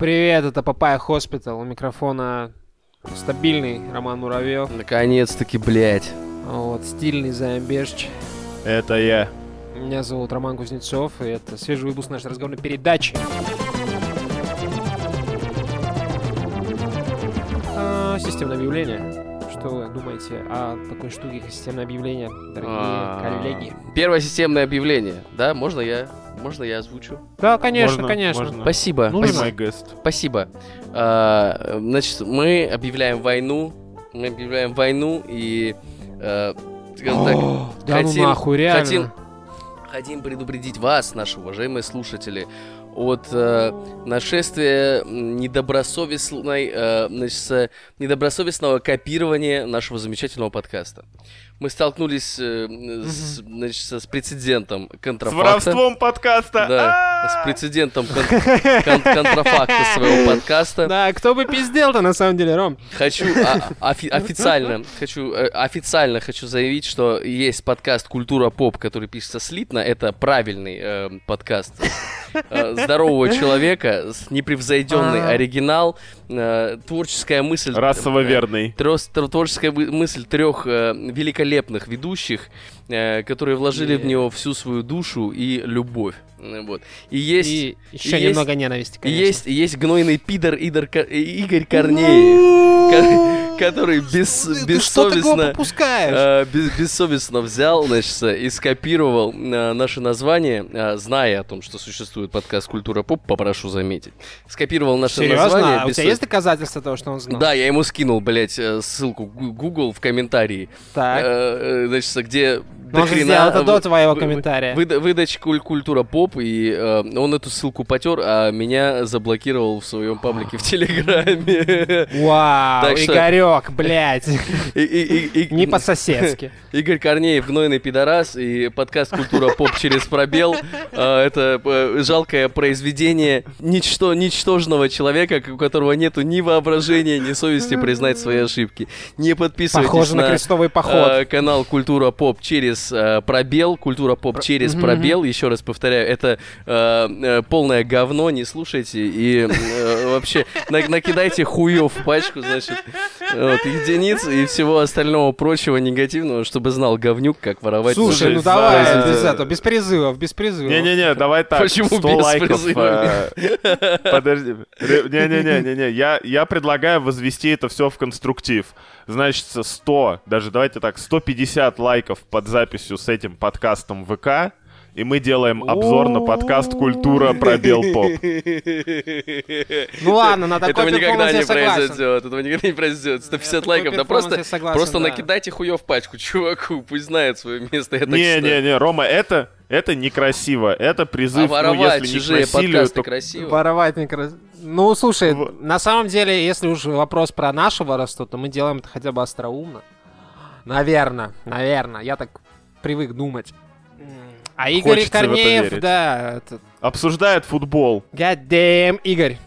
Привет, это Papaya Hospital. У микрофона стабильный Роман Муравьев. Наконец-таки, блядь. Вот, стильный Заембешч. Это я. Меня зовут Роман Кузнецов, и это свежий выпуск нашей разговорной передачи. А, системное объявление. Что вы думаете о такой штуке, как системное объявление, дорогие А, коллеги? Первое системное объявление. Да, можно я? Можно я озвучу? Да, конечно, Можно, конечно. можно. Спасибо. Ну, my guest. Спасибо. А, значит, мы объявляем войну. Мы объявляем войну и, э, скажем так, О, да хотим- ну нахуй, реально. хотим- хотим предупредить вас, наши уважаемые слушатели, от э, нашествия недобросовестной, э, значит, с- недобросовестного копирования нашего замечательного подкаста. Мы столкнулись э, с, значит, с прецедентом С контрафакта. воровством подкаста. Да, с прецедентом кон- кон- контрафакта своего подкаста. Да, кто бы пиздел-то на самом деле, Ром? Хочу а- офи- официально, хочу э, официально хочу заявить, что есть подкаст Культура Поп, который пишется слитно. Это правильный э, подкаст здорового человека с непревзойденный оригинал, э, творческая мысль. Расово э, верный. трос- тр- Творческая мысль трех э, великолепных ведущих, э, которые вложили в И- него всю свою душу и любовь. Э, Вот. И есть... И еще есть- немного ненависти, И конечно. есть, есть гнойный пидор Идор э, Игорь Корнеев, ко- который бес- что ты бессовестно, э, бес- бессовестно взял, значит, и скопировал э, наше название, э, зная о том, что существует подкаст «Культура поп», попрошу заметить. Скопировал наше Серьезно? название. А у тебя есть доказательства того, что он знал? Да, я ему скинул, блядь, э, ссылку Google в комментарии. Так. Э, э, Значит, где Но он же сделал это до твоего комментария. Выда- выдача куль- культура поп, и э, он эту ссылку потер, а меня заблокировал в своем паблике в Телеграме. Вау, Игорек, блядь. Не по-соседски. Игорь Корнеев, гнойный пидорас, и подкаст «Культура поп через пробел». Э, Это э, жалкое произведение ничто, ничтожного человека, у которого нету ни воображения, ни совести признать свои ошибки. Не подписывайтесь Похоже на крестовый поход. канал Культура Поп через э, пробел. Культура Поп через пробел. Еще раз повторяю, это э, э, полное говно, не слушайте. И э, вообще на- накидайте хуев в пачку, значит, вот, единиц и всего остального прочего негативного, чтобы знал говнюк, как воровать. Слушай, ну давай, за- без этого, без призывов, без призывов. Не-не-не, давай так. Почему 100 без лайков. призыва? э, Подожди. Не-не-не-не-не. Я, я предлагаю возвести это все в конструктив. Значит, 100, даже давайте так, 150 лайков под записью с этим подкастом ВК. И мы делаем обзор на подкаст «Культура пробел поп». Ну ладно, на такой Этого никогда не произойдет, этого никогда не произойдет. 150 такой лайков, да просто, просто да. накидайте хуев в пачку чуваку, пусть знает свое место. Не-не-не, Рома, это, это некрасиво. Это А призыв, ну, воровать если не к чужие насилию, подкасты то... красиво. Воровать микро... Ну, слушай, Вот. на самом деле, если уж вопрос про наше воровство, то мы делаем это хотя бы остроумно. Наверное, наверное. Я так привык думать. А Игорь Хочется это Корнеев, да, это... Обсуждает футбол. God damn, Игорь.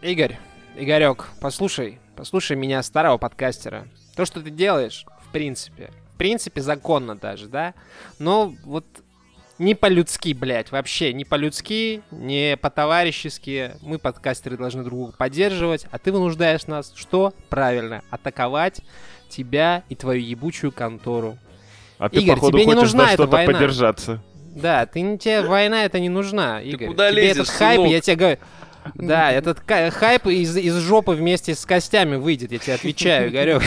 Игорь, Игорек, послушай, послушай меня, старого подкастера. То, что ты делаешь, в принципе, в принципе, законно даже, да? Но вот не по-людски, блядь, вообще, не по-людски, не по-товарищески. Мы, подкастеры, должны друг друга поддерживать, а ты вынуждаешь нас, что? Правильно, атаковать тебя и твою ебучую контору. А ты, Игорь, походу, тебе не нужна эта война. подержаться. Да, ты не тебе война это не нужна, Игорь. куда тебе лезешь, этот хайп, сынок? я тебе говорю. Да, этот хайп из, из жопы вместе с костями выйдет, я тебе отвечаю, Игорек.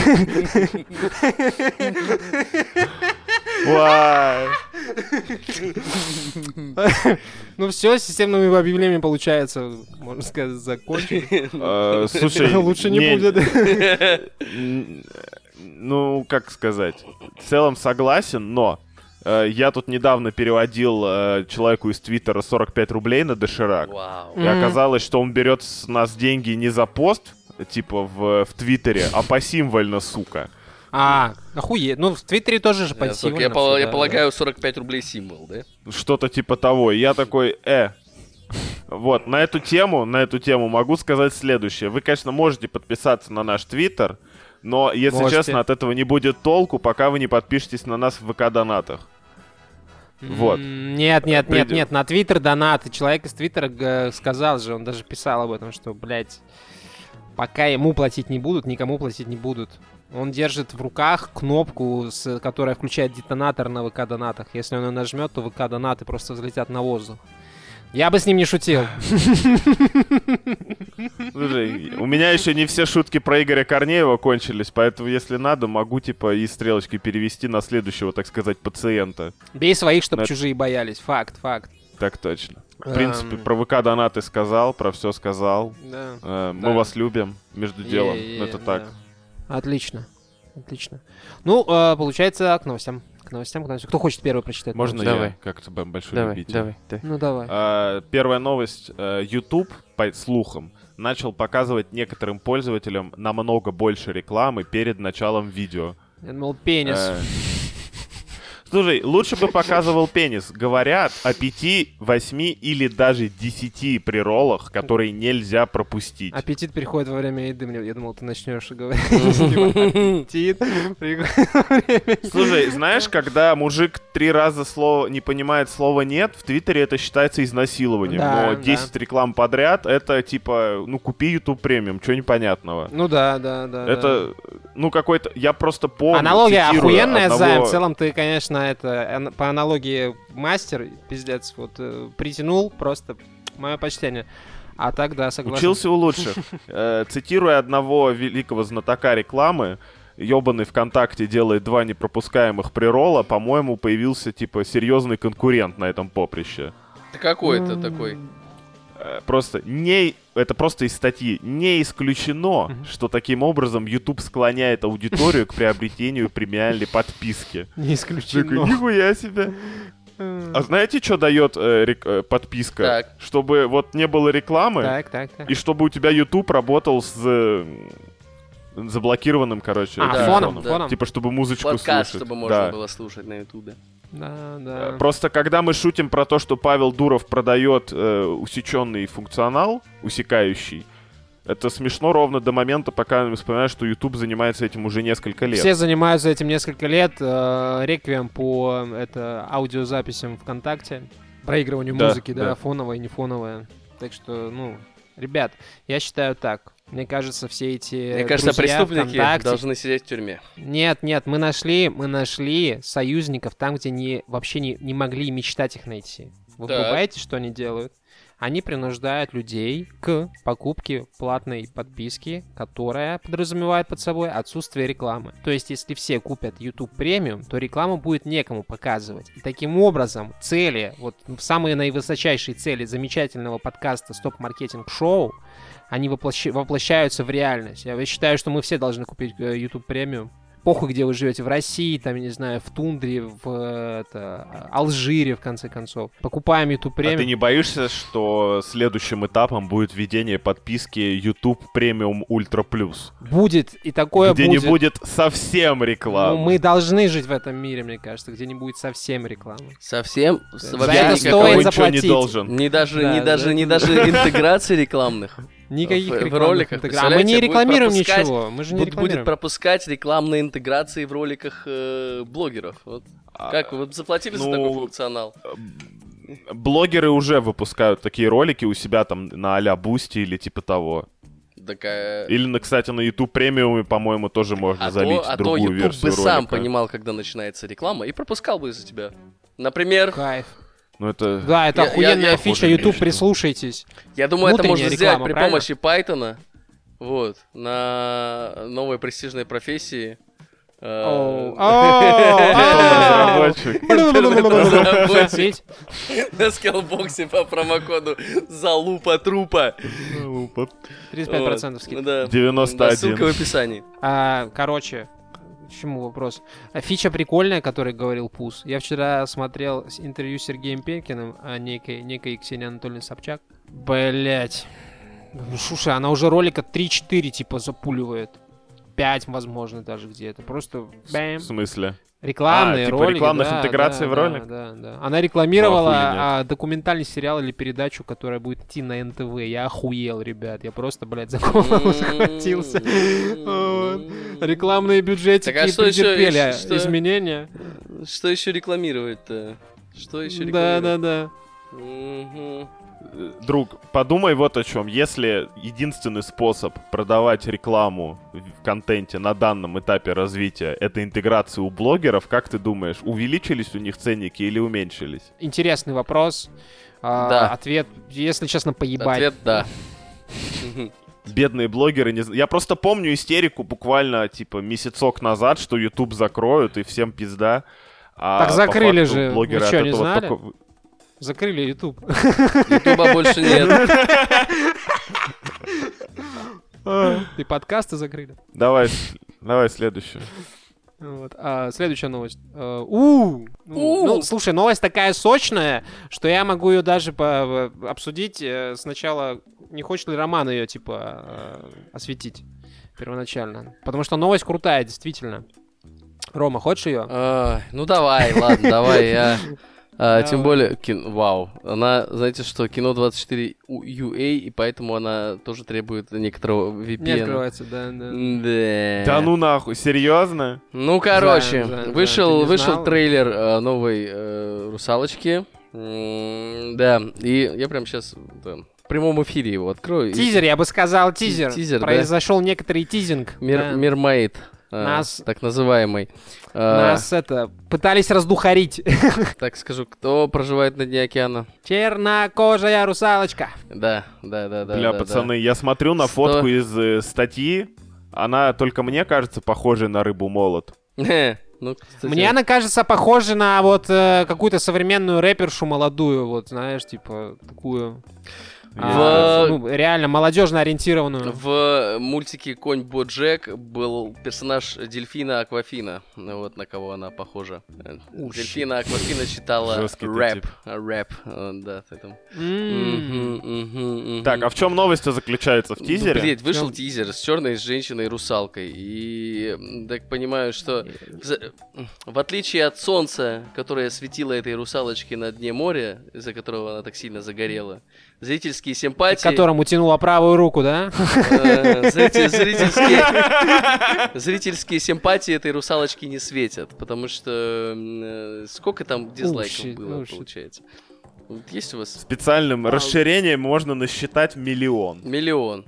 Ну все, системными объявлениями получается, можно сказать, закончено. Э, Слушай, Лучше не будет. Ну, как сказать, в целом согласен, но э, я тут недавно переводил э, человеку из Твиттера 45 рублей на доширак. Вау. И оказалось, что он берет с нас деньги не за пост, типа в, в Твиттере, а посимвольно, сука. А, охуеть. Ну, в Твиттере тоже же Я, только- пассивно. я пол- я да, полагаю, 45 рублей символ, да? Что-то типа того. Я такой, э. Вот, на эту тему, на эту тему могу сказать следующее. Вы, конечно, можете подписаться на наш Твиттер, но, если Можете. честно, от этого не будет толку, пока вы не подпишетесь на нас в ВК-донатах. Вот. Нет, нет, нет, нет, на Твиттер донаты. Человек из Твиттера г- сказал же, он даже писал об этом, что, блядь, пока ему платить не будут, никому платить не будут. Он держит в руках кнопку, с, которая включает детонатор на ВК донатах. Если он ее нажмет, то ВК донаты просто взлетят на воздух. Я бы с ним не шутил. Слушай, у меня еще не все шутки про Игоря Корнеева кончились, поэтому, если надо, могу, типа, и стрелочкой перевести на следующего, так сказать, пациента. Бей своих, чтобы Да. чужие боялись. Факт, факт. Так точно. В принципе, Эм. про ВК донаты сказал, про все сказал. Да. Э, Мы Да. вас любим, между делом. Е-е, Ну, это так. да. Отлично. Отлично. Ну, э, получается, к новостям. К новостям, к новостям. Кто хочет первый прочитать? Можно новость? Давай. я, как-то большой Давай, любитель? давай, давай. Ну, давай. А, Первая новость. Э, YouTube, по слухам, начал показывать некоторым пользователям намного больше рекламы перед началом видео. Я думал, пенис. Э, Слушай, лучше бы показывал пенис. Говорят о 5, 8 или даже 10 приролах, которые нельзя пропустить. Аппетит приходит во время еды. Мне, я думал, ты начнешь говорить. Аппетит. Слушай, знаешь, когда мужик три раза слово не понимает слова нет, в Твиттере это считается изнасилованием. Да, Но да. 10 реклам подряд это типа, ну купи YouTube премиум, что непонятного. Ну да, да, да. Это, ну какой-то, я просто помню. Аналогия охуенная, Займ. В целом ты, конечно, это ан- по аналогии мастер, пиздец, вот э, притянул просто мое почтение. А так, да, согласен. Учился у лучших. Э, Цитируя одного великого знатока рекламы, ебаный ВКонтакте делает два непропускаемых прирола, по-моему, появился, типа, серьезный конкурент на этом поприще. Ты какой это такой? Просто не... Это просто из статьи. Не исключено, что таким образом YouTube склоняет аудиторию к приобретению премиальной подписки. Не Такой, исключено. нихуя себе. А знаете, что дает э, рек- э, подписка? Так. Чтобы вот не было рекламы, Так, так, так. и чтобы у тебя YouTube работал с э, заблокированным, короче, А, Да, фоном, да. Типа, чтобы музычку Подкаст, слушать. чтобы можно Да. было слушать на Ютубе. Да, Э, да. Просто когда мы шутим про то, что Павел Дуров продает э, усеченный функционал, усекающий, это смешно ровно до момента, пока мы вспоминаем, что YouTube занимается этим уже несколько лет. Все занимаются этим несколько лет. э, Реквием по это, аудиозаписям ВКонтакте, проигрыванию Да, музыки, да, да. фоновая, не фоновая. Так что, ну, ребят, я считаю так. Мне кажется, все эти Мне кажется, друзья преступники ВКонтакте- должны сидеть в тюрьме. Нет, нет, мы нашли, мы нашли союзников там, где не, вообще не, не могли мечтать их найти. Вы понимаете, что они делают? Они принуждают людей к покупке платной подписки, которая подразумевает под собой отсутствие рекламы. То есть, если все купят YouTube премиум, то рекламу будет некому показывать. И таким образом, цели, вот самые наивысочайшие цели замечательного подкаста Стоп-маркетинг шоу, они воплощ- воплощаются в реальность. Я считаю, что мы все должны купить э, YouTube премиум. Похуй, где вы живете, в России, там, я не знаю, в тундре, в это, Алжире, в конце концов. Покупаем YouTube А ты премиум. не боишься, что следующим этапом будет введение подписки YouTube Premium Ultra Plus? Будет, и такое где будет. не будет совсем рекламы. Ну, мы должны жить в этом мире, мне кажется, где не будет совсем рекламы. Совсем? За Вообще это стоит ничего не заплатить. должен. Не даже, Да, не да, даже, не да. даже интеграции рекламных. Никаких В- в роликах, интегра- А мы не будет рекламируем ничего. Мы же не Буд- будет рекламируем. пропускать рекламные интеграции в роликах э, блогеров. Вот. А, Как вы заплатили за ну, такой функционал? Блогеры уже выпускают такие ролики у себя там на а-ля Бусти или типа того. Такая... Или, на, кстати, на YouTube премиуме, по-моему, тоже можно А залить то, а то другую YouTube версию бы сам ролика. понимал, когда начинается реклама, и пропускал бы из-за тебя. Например, Кайф. Ну, это... Да, это Я- я- охуенная я фича, YouTube, лично. прислушайтесь. я думаю, это можно сделать реклама, при правильно? помощи Python. Вот, на новой престижной профессии. э. Разработчик. На скиллбоксе по промокоду залупа трупа. 35% Вот. скидка. Да. 91. Да, ссылка в описании. А, короче, к чему вопрос? А, Фича прикольная, о которой говорил Пус. Я вчера смотрел интервью с Сергеем Пенкиным, а некой, некой Ксении Анатольевной Собчак. Блять. Слушай, она уже ролика 3-4 типа запуливает. 5, возможно, даже где-то. Просто бэм. В смысле? Рекламные А, типа ролики. рекламных да, интеграций да, в да, ролик? Да, да. Она рекламировала Ну, а, документальный сериал или передачу, которая будет идти на НТВ. Я охуел, ребят. Я просто, блядь, за голову схватился. Рекламные бюджетики Так а что претерпели изменения. Что еще рекламировать-то? Что еще Да, рекламируют? да, да. Мгм. Друг, подумай вот о чем. Если единственный способ продавать рекламу в контенте на данном этапе развития это интеграция у блогеров, как ты думаешь, увеличились у них ценники или уменьшились? Интересный вопрос. А, Да. Ответ, если честно, поебать. Ответ да. Бедные блогеры не Я просто помню истерику буквально, типа, месяцок назад, что YouTube закроют и всем пизда. А Так закрыли факту же. блогеры Вы от чё, не этого знали? только- Закрыли YouTube. Ютуба больше нет. И подкасты закрыли. Давай, давай следующую. Вот. А, следующая новость. А, у, ну, ну, слушай, новость такая сочная, что я могу ее даже по- обсудить. э, Сначала не хочет ли Роман ее типа э, осветить первоначально? Потому что новость крутая, действительно. Рома, хочешь ее? А, Ну давай, ладно, давай, я... а, Тем более, кин- вау, она, знаете что, кино 24 у- UA, и поэтому она тоже требует некоторого Не VPN. открывается, да, да. Да. Да ну нахуй, серьезно? Ну, короче, Знаю, знаю, вышел, не вышел знал? трейлер э, новой э, русалочки. М, Да, и я прям сейчас в прямом эфире его открою. и- Тизер, я бы сказал, тизер. тизер, да. Произошел некоторый тизинг. Мир, да. Мирмейд. Э, Нас- Так называемый. Э, Нас это пытались раздухарить. Так скажу, кто проживает на дне океана? Чернокожая русалочка. Да, да, да, да. Бля, да, пацаны, я смотрю на фотку из э, статьи, она только мне кажется похожей на рыбу молот. Ну, кстати, Мне она кажется похожа на вот э, какую-то современную рэпершу молодую, вот знаешь, типа такую. А, В- ну, реально молодежно ориентированную. В мультике Конь Боджек был персонаж дельфина Аквафина. Ну, Вот на кого она похожа. Ух, Дельфина Аквафина читала рэп. Рэп, э, да. Так, а в чем новость заключается? В Ну, тизере? блядь, вышел Прям- тизер с черной женщиной русалкой. И так понимаю, что в отличие от солнца, которое светило этой русалочке на дне моря, из-за которого она так сильно загорела, зрительские симпатии... Которому тянула правую руку, да? Э, зритель- зрительские, зрительские симпатии этой русалочки не светят, потому что э, сколько там дизлайков было, получается? Есть у вас Специальным расширением можно насчитать миллион. миллион.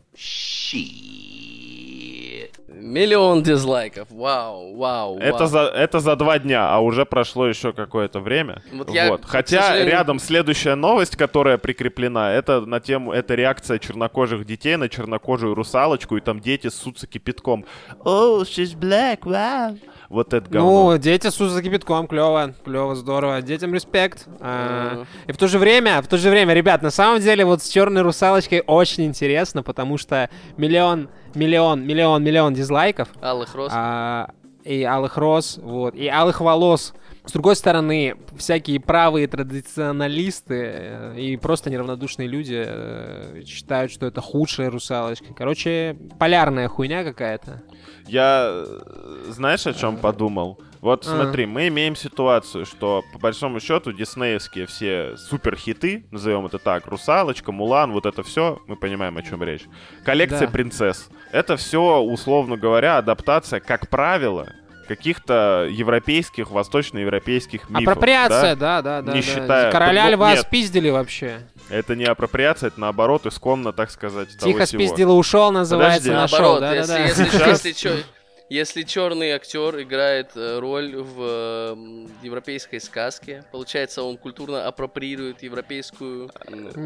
Миллион дизлайков. Вау, вау, Это вау. за, это за два дня, а уже прошло еще какое-то время. Вот я, к Хотя сожалению- рядом следующая новость, которая прикреплена, это на тему, это реакция чернокожих детей на чернокожую русалочку, и там дети ссутся кипятком. Oh, she's black, wow. Вот это говно. Ну, дети с за кипятком, клево, клево, здорово. Детям респект. А. И в то же время, в то же время, ребят, на самом деле вот с черной русалочкой очень интересно, потому что миллион, миллион, миллион, миллион дизлайков. Алых роз. а, и алых роз, вот, и алых волос. С другой стороны, всякие правые традиционалисты э, и просто неравнодушные люди э, считают, что это худшая русалочка. Короче, полярная хуйня какая-то. Я, э, знаешь, о чем подумал? Вот А. смотри, мы имеем ситуацию, что по большому счету диснеевские все суперхиты, назовем это так, Русалочка, Мулан, вот это все, мы понимаем, о чем речь. Коллекция Да. принцесс. Это все, условно говоря, адаптация, как правило, каких-то европейских, восточноевропейских мифов. Апроприация, да? да, да, да. Не да. считая- Короля ну, льва нет. спиздили вообще. Это не апроприация, это наоборот, исконно, так сказать, того Тихо всего. спиздил и ушел, называется, Подожди. нашел. Наоборот, Да, да, если, да. если, Сейчас- если, чё- если черный актер играет э, роль в э, европейской сказке, получается, он культурно апроприирует европейскую...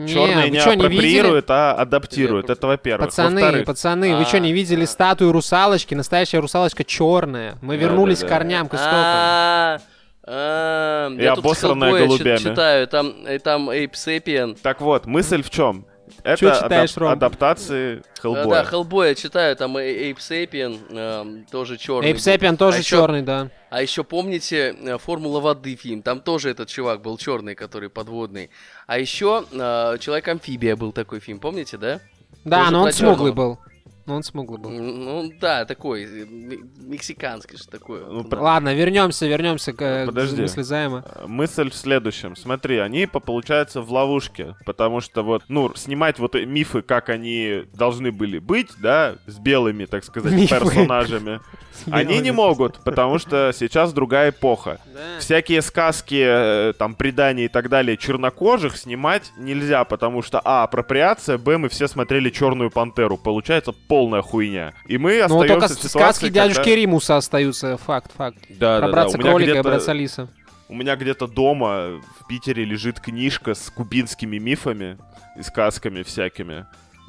Черные не апроприируют, а адаптируют. Это во-первых. Пацаны, Во-вторых, пацаны, вы что, не А, видели статую русалочки? Настоящая русалочка черная. Мы вернулись к корням, к истокам. А, а, Я тут обосранная голубями. читаю, там, и там Эйп Сэпиен. Так вот, мысль в чем? Это Чё читаешь, адап- Ром? адаптации Да, Хеллбоя. Да, Хеллбоя читаю, там Эйп Сэпиен, эм, тоже черный. Эйп Сэпиан тоже А черный, да. А еще помните э, Формула воды фильм? Там тоже этот чувак был черный, который подводный. А еще Человек-амфибия был такой фильм, помните, да? Да, Тоже но он смуглый был. Ну, он смуглый был. Ну, да, такой, ме- мексиканский же такой. Ну, вот, про- да. Ладно, вернемся, вернемся к, к Подожди. мысли займа. Э, Мысль в следующем. Смотри, они, по- получается, в ловушке. Потому что вот, ну, снимать вот э- мифы, как они должны были быть, да, с белыми, так сказать, Мифы. персонажами, они не могут, потому что сейчас другая эпоха. Да. Всякие сказки, э, там, предания и так далее чернокожих снимать нельзя, потому что, а, апроприация, б, мы все смотрели «Черную пантеру». Получается полная хуйня. И мы Ну, остаемся только в ситуации, сказки дядюшки когда- Римуса остаются, факт, факт. Да, Про да, да. братца меня кролика и братца лиса. У меня где-то дома в Питере лежит книжка с кубинскими мифами и сказками всякими.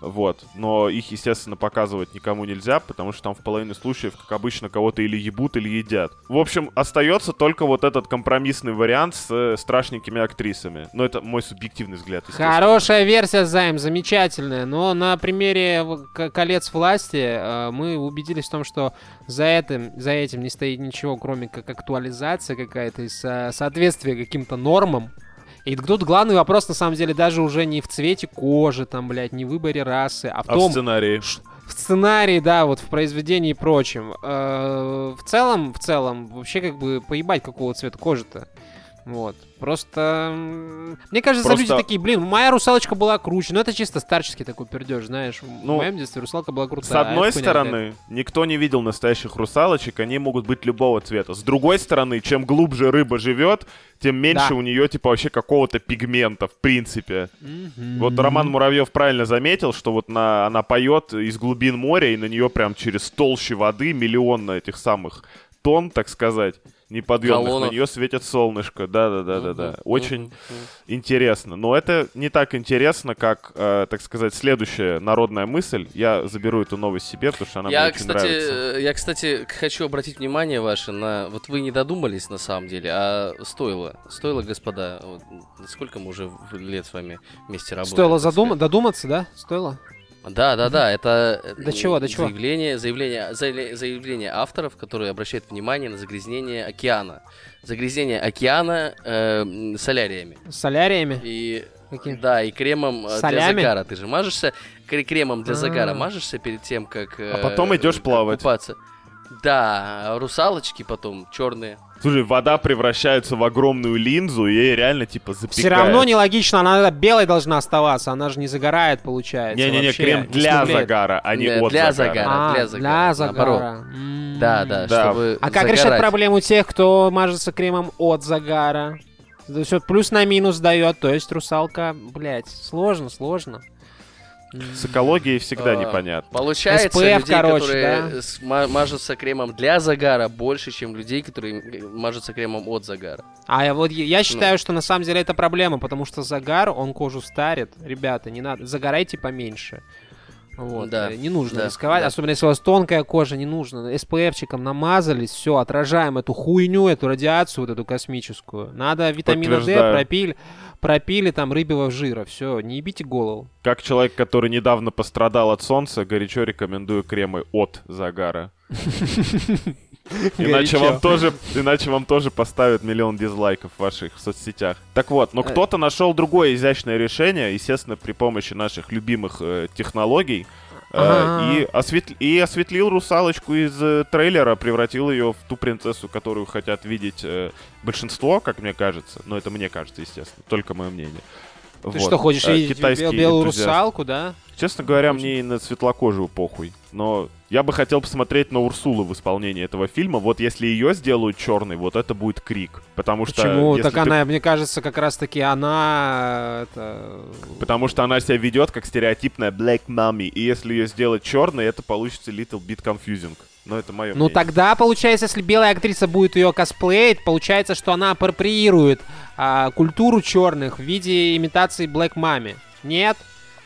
Вот. Но их, естественно, показывать никому нельзя, потому что там в половине случаев, как обычно, кого-то или ебут, или едят. В общем, остается только вот этот компромиссный вариант с э, страшненькими актрисами. Но это мой субъективный взгляд. Хорошая версия, Займ, замечательная. Но на примере к- колец власти э, мы убедились в том, что за этим, за этим не стоит ничего, кроме как актуализация какая-то и со- соответствие каким-то нормам. И тут главный вопрос, на самом деле, даже уже не в цвете кожи, там, блядь, не в выборе расы, а в А в том, сценарии? в сценарии, да, вот в произведении и прочем. Э, В целом, в целом, вообще как бы поебать, какого цвета кожи-то. Вот. Просто... Мне кажется, Просто- люди такие, блин, моя русалочка была круче. Но это чисто старческий такой пердеж, знаешь. Ну, в моем детстве русалка была крутая. С одной а стороны, никто не видел настоящих русалочек, они могут быть любого цвета. С другой стороны, чем глубже рыба живет, тем меньше Да. у нее типа вообще какого-то пигмента, в принципе. Мгм. Вот Роман Муравьев правильно заметил, что вот на, она поет из глубин моря, и на нее прям через толщи воды миллион этих самых тонн, так сказать, неподъемных. На нее светит солнышко. Да-да-да-да-да. Мгм, Очень мгм, мгм. интересно. Но это не так интересно, как, э, так сказать, следующая народная мысль. Я заберу эту новость себе, потому что она мне Я, очень кстати, нравится. э, я, кстати, хочу обратить внимание ваше на... Вот вы не додумались, на самом деле, а стоило. Стоило, господа. Вот, сколько мы уже лет с вами вместе работаем? Стоило так задума- додуматься, да? Стоило? Да, да, да, это э, До чего, до чего? заявление, заявление, заявле- заявление авторов, которые обращают внимание на загрязнение океана. Загрязнение океана э, соляриями. Соляриями? И Какими? да, и кремом э, для Солями? загара. Ты же мажешься кре- кремом для загара, А. мажешься перед тем, как А э, потом идешь как плавать. Купаться. Да, русалочки потом черные. Слушай, вода превращается в огромную линзу, и ей реально типа запекает. Все равно нелогично, она белой должна оставаться, она же не загорает, получается. Не-не-не, вообще, крем не для загара, а не Для- от для загара. загара. А, для загара, загара. наоборот. М. Да, да, Да. чтобы А как решать загорать. проблему тех, кто мажется кремом от загара? То есть вот плюс на минус дает, то есть русалка, блядь, сложно, сложно. С экологией всегда А, непонятно. Получается, SPF, людей, короче, которые да? мажутся кремом для загара, больше, чем людей, которые мажутся кремом от загара. А я вот я- Ну. считаю, что на самом деле это проблема, потому что загар, он кожу старит. Ребята, не надо, загорайте поменьше. Вот, Да, э, не нужно да, рисковать, да. особенно если у вас тонкая кожа, не нужно. SPF-чиком намазались, все, отражаем эту хуйню, эту радиацию, вот эту космическую. Надо витамина D Подтверждаю. Пропили, там рыбьего жира, все, не ебите голову. Как человек, который недавно пострадал от солнца, горячо рекомендую кремы от загара. Иначе вам, тоже, иначе вам тоже поставят миллион дизлайков в ваших соцсетях. Так вот, но Э. кто-то нашел другое изящное решение, естественно, при помощи наших любимых э, технологий. Э, и, осветл- и осветлил русалочку из э, трейлера, превратил ее в ту принцессу, которую хотят видеть э, большинство, как мне кажется. Но это мне кажется, естественно, только мое мнение. Ты Вот. что, хочешь Э, видеть китайские бел- белую энтузиасты. русалку, да? Честно говоря, мне и на светлокожую похуй. Но я бы хотел посмотреть на Урсулу в исполнении этого фильма. Вот если ее сделают черной, вот это будет крик. Потому что... Почему? Так ты- она, мне кажется, как раз-таки она... Это... Потому что она себя ведет как стереотипная Black Mummy. И если ее сделать черной, это получится little bit confusing. Но это мое Ну тогда, получается, если белая актриса будет ее косплеить, получается, что она апроприирует а, культуру черных в виде имитации Black Mami. Нет?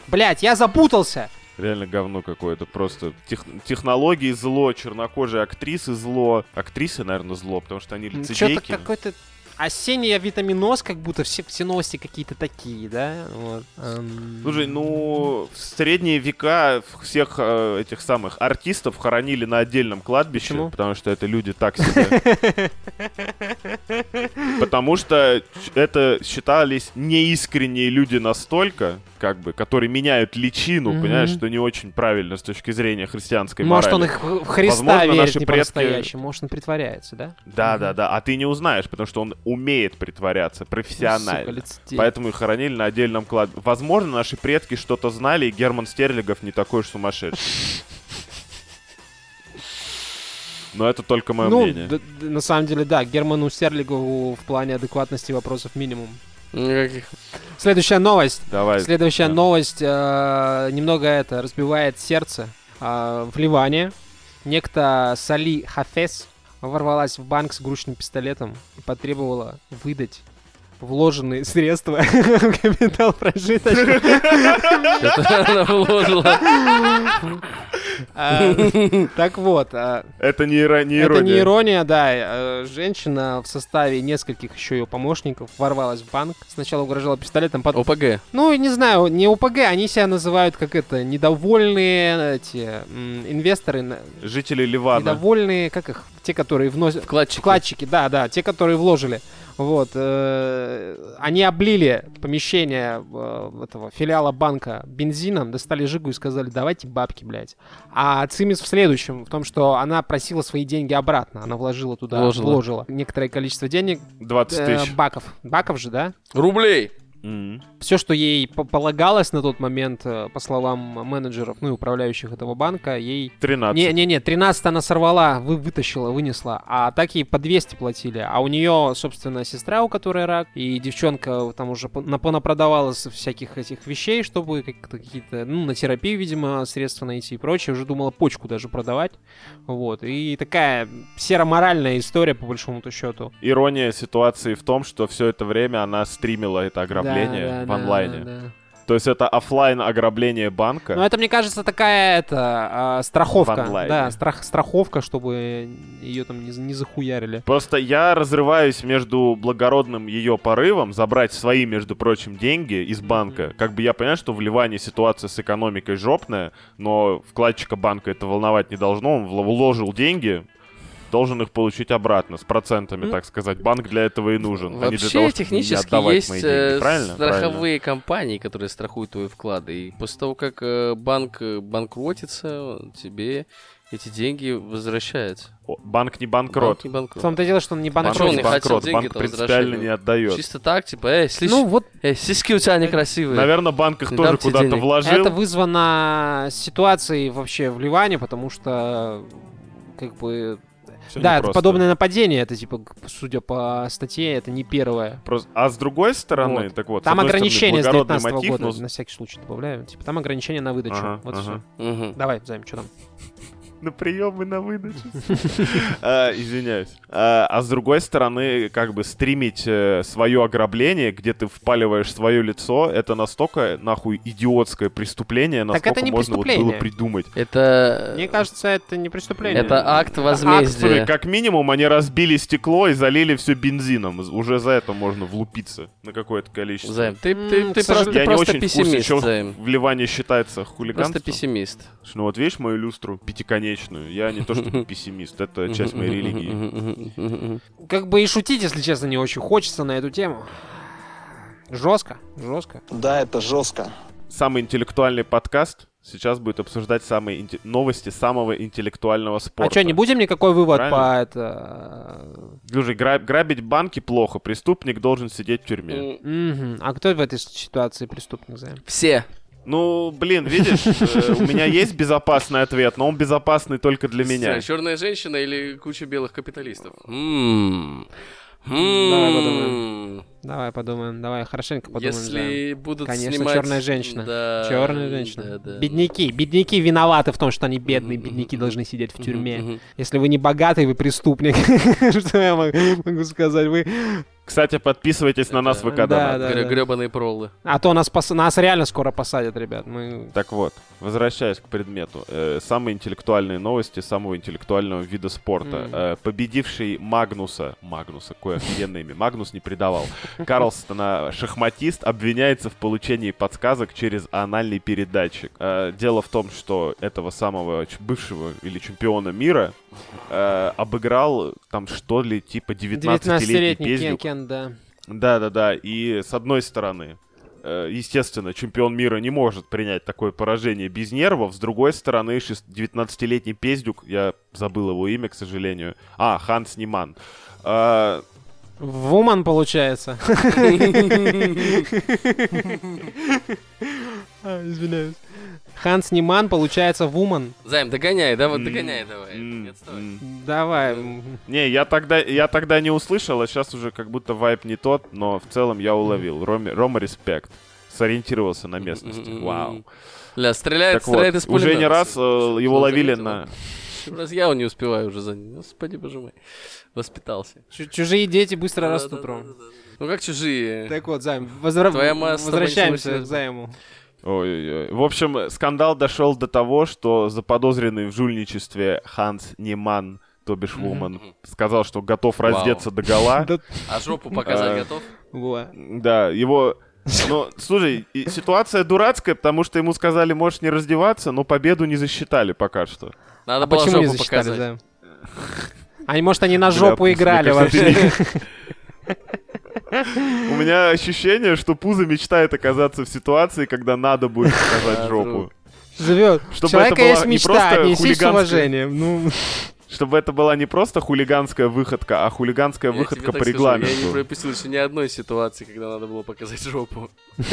Блять, я запутался! Реально говно какое-то. Просто тех- технологии зло, чернокожие актрисы зло. Актрисы, наверное, зло, потому что они Что-то лицедейки. какой-то осенний витаминоз, как будто все, все новости какие-то такие, да? Вот. Эм, Слушай, ну, в средние века всех э, этих самых артистов хоронили на отдельном кладбище, Почему? потому что это люди так себе. Потому что это считались неискренние люди настолько, как бы, которые меняют личину, понимаешь, что не очень правильно с точки зрения христианской Может, он морали. их в Христа Возможно, верит наши не предки- по-настоящему, может, он притворяется, да? Да, да, да. А ты не узнаешь, потому что он умеет притворяться Сука, профессионально. лицедей. Поэтому их хоронили на отдельном кладбище. Возможно, наши предки что-то знали, и Герман Стерлигов не такой уж сумасшедший. Но это только мое ну, мнение. на самом деле, да, Герману Стерлигову в плане адекватности вопросов минимум. Никаких. Следующая новость. Давай. Следующая да. новость э, немного это разбивает сердце. А, в Ливане некто Сали Хафес ворвалась в банк с игрушечным пистолетом и потребовала выдать вложенные средства в капитал прожиточного. Это она вложила. А, Так вот, а, Это не, иро- не это не ирония. ирония, да. э, Женщина в составе нескольких еще ее помощников ворвалась в банк. Сначала угрожала пистолетом, потом ОПГ. Ну, не знаю, не ОПГ, они себя называют как это, недовольные эти инвесторы, Жители Ливана. недовольные, как их, те, которые вносят... Вкладчики. Вкладчики, да, да, те, которые вложили. Вот, э, они облили помещение э, этого филиала банка бензином, достали жигу и сказали, давайте бабки, блядь. А цимис в следующем, в том, что она просила свои деньги обратно, она вложила туда, Вложила. вложила, некоторое количество денег, 20 э, тысяч. баков, баков же, да? Рублей. Мгм. все, что ей по- полагалось на тот момент, э, по словам менеджеров, ну и управляющих этого банка, ей... 13. Не-не-не, 13 она сорвала, вы, вытащила, вынесла, а так ей по 200 платили. А у нее, собственно, сестра, у которой рак, и девчонка там уже пон- напродавала всяких этих вещей, чтобы какие-то, ну, на терапию, видимо, средства найти и прочее. Уже думала почку даже продавать. Вот. И такая серо-моральная история, по большому-то счету. Ирония ситуации в том, что все это время она стримила это ограбление Да, да, в да, онлайне. да. То есть это оффлайн ограбление банка. Ну, это, мне кажется, такая, это, а, страховка. Онлайне. Да, страх, страховка, чтобы ее там не, не захуярили. Просто я разрываюсь между благородным ее порывом забрать свои, между прочим, деньги из банка. Как бы я понимаю, что в Ливане ситуация с экономикой жопная, но вкладчика банка это волновать не должно. Он вл- вложил деньги, должен их получить обратно с процентами, Ну, так сказать. Банк для этого и нужен. а не для Вообще того, не технически есть мои э, деньги. Правильно? страховые компании, которые страхуют твои вклады. И после того, как э, банк э, банкротится, тебе эти деньги возвращаются. О, Банк не банкрот. Банк не банкрот. В том-то дело, что он не Банк Банкрот не не банкрот. деньги, Банк принципиально не отдает. Чисто так, типа, эй, слышь, Ну, вот эй, сиськи у тебя некрасивые. Наверное, банк их Не тоже куда-то денег. вложил. это вызвано ситуацией вообще в Ливане, потому что как бы... Всё да, это подобное нападение, это типа, судя по статье, это не первое. Просто- А с другой стороны, Вот. так вот, Там ограничения с благородный 19 мотив, года, но на всякий случай добавляю. Типа, там ограничения на выдачу. Ага, вот ага. всё. Мгм. Давай, Займ, что там? На прием и на выдачу. А, Извиняюсь. А а с другой стороны, как бы стримить свое ограбление, где ты впаливаешь свое лицо, это настолько нахуй идиотское преступление, Так насколько это не можно вот было придумать. Это... Мне кажется, это не преступление. Это акт возмездия. как минимум они разбили стекло и залили все бензином. Уже за это можно влупиться на какое-то количество. Займ, ты, ты, ты просто, Я не просто очень в курсе, пессимист, что Займ. в Ливане считается хулиганством. Просто пессимист. Ну вот видишь мою люстру пятиконечную? Я не то чтобы пессимист, это часть моей религии. Как бы и шутить, если честно, не очень хочется на эту тему. Жестко, жестко. Да, это жестко. Самый интеллектуальный подкаст сейчас будет обсуждать самые инте- новости самого интеллектуального спорта. А что, не будем никакой вывод Правильно? по это... Слушай, гра- грабить банки плохо, преступник должен сидеть в тюрьме. Мгм. А кто в этой ситуации преступник, Займ? Все. Ну, блин, видишь, э, у меня есть безопасный ответ, но он безопасный только для меня. Черная женщина или куча белых капиталистов? М. Давай подумаем. Давай подумаем, давай хорошенько подумаем. Если будут Конечно, снимать... черная женщина. Да, Черная женщина. да, да. Бедняки. Бедняки виноваты в том, что они бедные. Мгм, Бедняки должны сидеть в тюрьме. мгм. Если вы не богатый, вы преступник. Что я могу сказать? Вы Кстати, подписывайтесь на нас в ВК Да, Донат. да. Гребаные проллы. А то нас, пос- нас реально скоро посадят, ребят. Мы... Так вот, возвращаясь к предмету. Э, самые интеллектуальные новости самого интеллектуального вида спорта. Э, победивший Магнуса, Магнуса, кое офигенное имя, Магнус не предавал, Карлстона шахматист обвиняется в получении подсказок через анальный передатчик. Э, дело в том, что этого самого бывшего или чемпиона мира э, обыграл там что ли, типа 19-летний 19-летний Кен, пездюк. Кен, да. Да-да-да, и с одной стороны, э, естественно, чемпион мира не может принять такое поражение без нервов, с другой стороны, шест- 19-летний пездюк, я забыл его имя, к сожалению, а, Ханс Ниман, А, Вуман, получается. А, Извиняюсь. Ханс Ниман, получается, Вуман. Займ, догоняй, давай, м, догоняй давай. Давай. м, Не, я тогда, я тогда не услышал, а сейчас уже как будто вайп не тот, но в целом я уловил. Роме- Рома респект. Сориентировался на местности. Вау. Ля, стреляет, Так вот, стреляет из уже пулемета. не раз э, его ловили на... Раз я не успеваю уже за ним. Господи, боже мой. Воспитался. чу- Чужие дети быстро растут, Да-да-да-да-да. Ром. Ну как чужие? Так вот, Займ, возра- Твоя возвращаемся к Займу. Ой-ой-ой. В общем, скандал дошел до того, что заподозренный в жульничестве Ханс Неман, то бишь Вуман, сказал, что готов раздеться до гола. А жопу показать А. готов? Да, его... Ну, слушай, ситуация дурацкая, потому что ему сказали, можешь не раздеваться, но победу не засчитали пока что. Надо А было почему не жопу засчитали, показать. Они, может, они на жопу играли вообще. У меня ощущение, что Пузо мечтает оказаться в ситуации, когда надо будет показать жопу. друг. Живет. Чтобы человека это была есть не мечта, просто отнесись с уважением. Ну, Чтобы это была не просто хулиганская выходка, а хулиганская Я выходка по так скажу, Я не регламенту. пропустил еще ни одной ситуации, когда надо было показать жопу.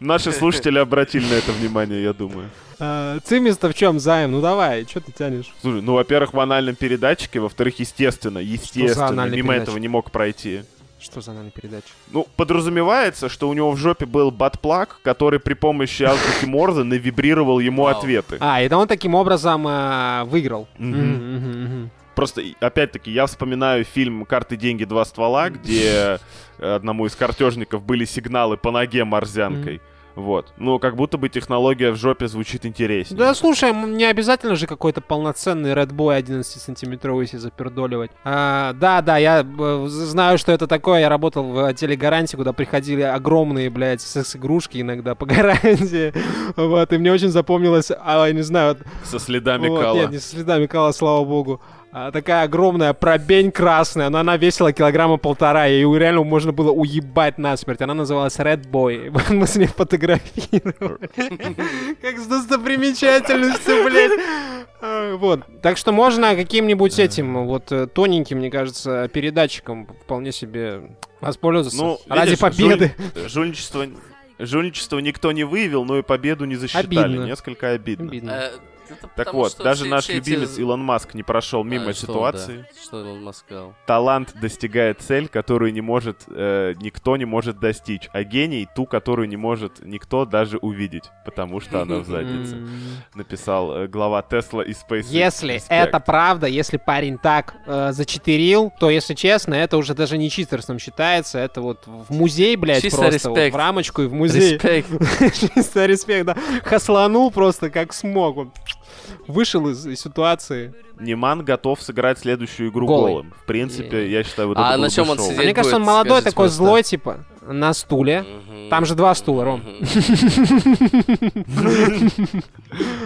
Наши слушатели обратили на это внимание, я думаю. а, цимис-то в чем, Займ? Ну давай, что ты тянешь? Слушай, ну, во-первых, в анальном передатчике, во-вторых, естественно, естественно, анальный мимо передатчик? этого не мог пройти. Что за нами передача? Ну, подразумевается, что у него в жопе был батплаг, который при помощи азбуки Морзе навибрировал ему ответы. А, это он таким образом а, выиграл. Мгм. Мгм, мгм, мгм. Просто, опять-таки, я вспоминаю фильм «Карты, деньги, два ствола», где э, одному из картежников были сигналы по ноге морзянкой. Вот. Ну, как будто бы технология в жопе звучит интереснее. Да, слушай, не обязательно же какой-то полноценный Red Boy 11-сантиметровый себе запердоливать. А, да, да, я э, знаю, что это такое. Я работал в отделе гарантии, куда приходили огромные, блядь, секс-игрушки иногда по гарантии. Вот, и мне очень запомнилось, а, я не знаю, вот, Со следами вот, кала. нет, не со следами кала, слава богу. А, такая огромная пробень красная, но она весила килограмма полтора, и ее реально можно было уебать насмерть. Она называлась Red Boy. Мы с ней фотографировали. Как с достопримечательностью, блядь. А, Вот. Так что можно каким-нибудь этим вот э, тоненьким, мне кажется, передатчиком вполне себе воспользоваться. Ну, Ради победы. жуль- Жульничество... Жульничество никто не выявил, но и победу не засчитали. Обидно. Несколько обидно. Обидно. Это Так вот, что даже все- наш все эти- любимец Илон Маск не прошел мимо А, что он, да? ситуации. Что Илон Маск сказал? Талант достигает цель, которую не может э, никто не может достичь, а гений ту, которую не может никто даже увидеть, потому что она в заднице. Написал э, глава Тесла и SpaceX. Если это правда, если парень так э, зачитерил, то, если честно, это уже даже не читерством считается, это вот в музей, блядь, Чисто просто вот в рамочку и в музей. Респект. Чисто респект, да. Хасланул просто как смог. Он вышел из, ситуации. Неман готов сыграть следующую игру Голый. голым. В принципе, я считаю, вот А это на чем он? А мне кажется, он молодой, такой просто. злой, типа, на стуле. Там же два стула, Ром.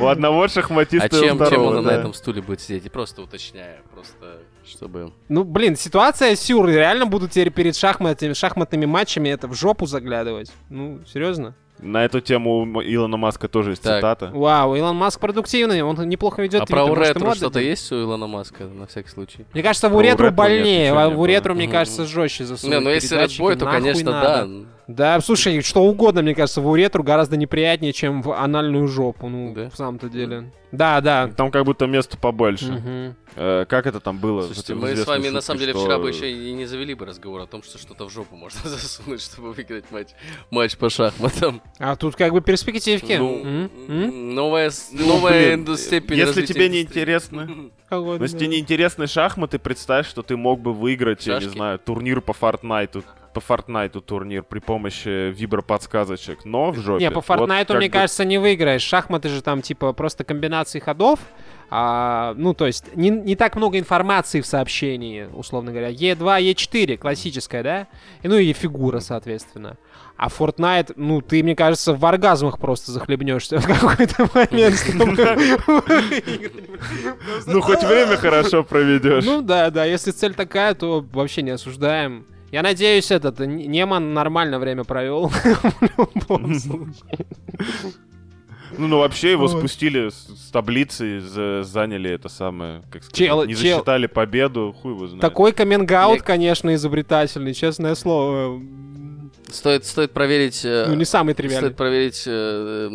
У одного шахматиста А чем, он на этом стуле будет сидеть? И просто уточняю, просто чтобы... Ну, блин, ситуация сюр. Реально будут теперь перед шахматными матчами это в жопу заглядывать. Ну, серьезно? На эту тему у Илона Маска тоже есть Так. цитата. Вау, Илон Маск продуктивный, он неплохо ведет А про уретру что-то есть у Илона Маска, на всякий случай? Мне кажется, в уретру больнее, а в уретру, мне кажется, жестче засунуть Не, ну если Boy, то, конечно, надо. да. Да, слушай, что угодно, мне кажется, в уретру гораздо неприятнее, чем в анальную жопу, ну, Да? в самом-то деле. Да, да. Там как будто места побольше. Мгм. Э, как это там было? Слушайте, мы с вами на шутке, самом деле что- вчера бы еще и не завели бы разговор о том, что что-то в жопу можно засунуть, чтобы выиграть матч, матч по шахматам. А тут как бы перспективки. Ну, М? М? новая, Ну, новая блин, степень Если тебе не интересно, если тебе не интересны шахматы, представь, что ты мог бы выиграть, я не знаю, турнир по Фортнайту, по Фортнайту турнир при помощи виброподсказочек, но в жопе. Не, по Вот Фортнайту, как мне бы- кажется, не выиграешь. Шахматы же там, типа, просто комбинации ходов. А, ну, то есть, не, не так много информации в сообщении, условно говоря. Е2, Е4, классическая, да? И, ну и фигура, соответственно. А Fortnite, ну, ты, мне кажется, в оргазмах просто захлебнешься в какой-то момент. Ну, хоть время хорошо проведешь. Ну да, да, если цель такая, то вообще не осуждаем. Я надеюсь, этот Неман нормально время провел. Ну, ну вообще его Вот. спустили с, с таблицы, за- заняли это самое, как сказать, Чел- не чел- засчитали победу, хуй его знает. Такой каминг-аут, Я- конечно, изобретательный, честное слово. Стоит, стоит проверить... э, Ну, не самый тривиальный. Стоит проверить э,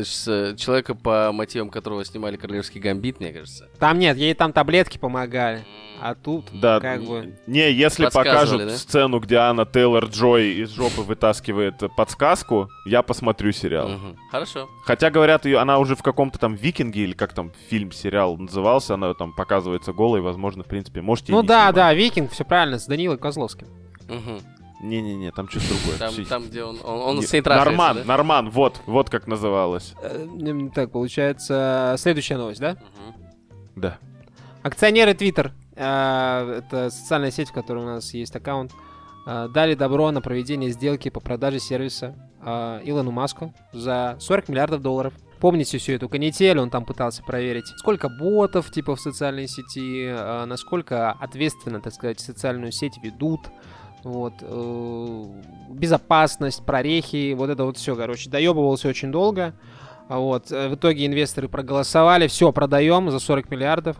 э, с- э, человека, по мотивам которого снимали Королевский гамбит, мне кажется. Там нет, ей там таблетки помогали. А тут, Да, как бы... не, если покажут да? сцену, где Анна Тейлор Джой из жопы вытаскивает подсказку, я посмотрю сериал. Мгм. Хорошо. Хотя говорят, ее, она уже в каком-то там Викинге или как там фильм, сериал назывался, она там показывается голой, возможно, в принципе, можете Ну да, снимать. да, Викинг, все правильно, с Данилой Козловским. Мгм. Не-не-не, там что-то другое. Там, там, где он, он, он с ней Норман, да? Норман, вот, вот как называлось. Э, Так, получается, следующая новость, да? Мгм. Да. Акционеры Twitter, э, это социальная сеть, в которой у нас есть аккаунт, э, дали добро на проведение сделки по продаже сервиса э, Илону Маску за 40 миллиардов долларов. Помните всю эту канитель, он там пытался проверить, сколько ботов типа в социальной сети, насколько ответственно, так сказать, социальную сеть ведут, вот, э, безопасность, прорехи, вот это вот все, короче, доебывался очень долго. А Вот, э, в итоге инвесторы проголосовали, все, продаем за 40 миллиардов.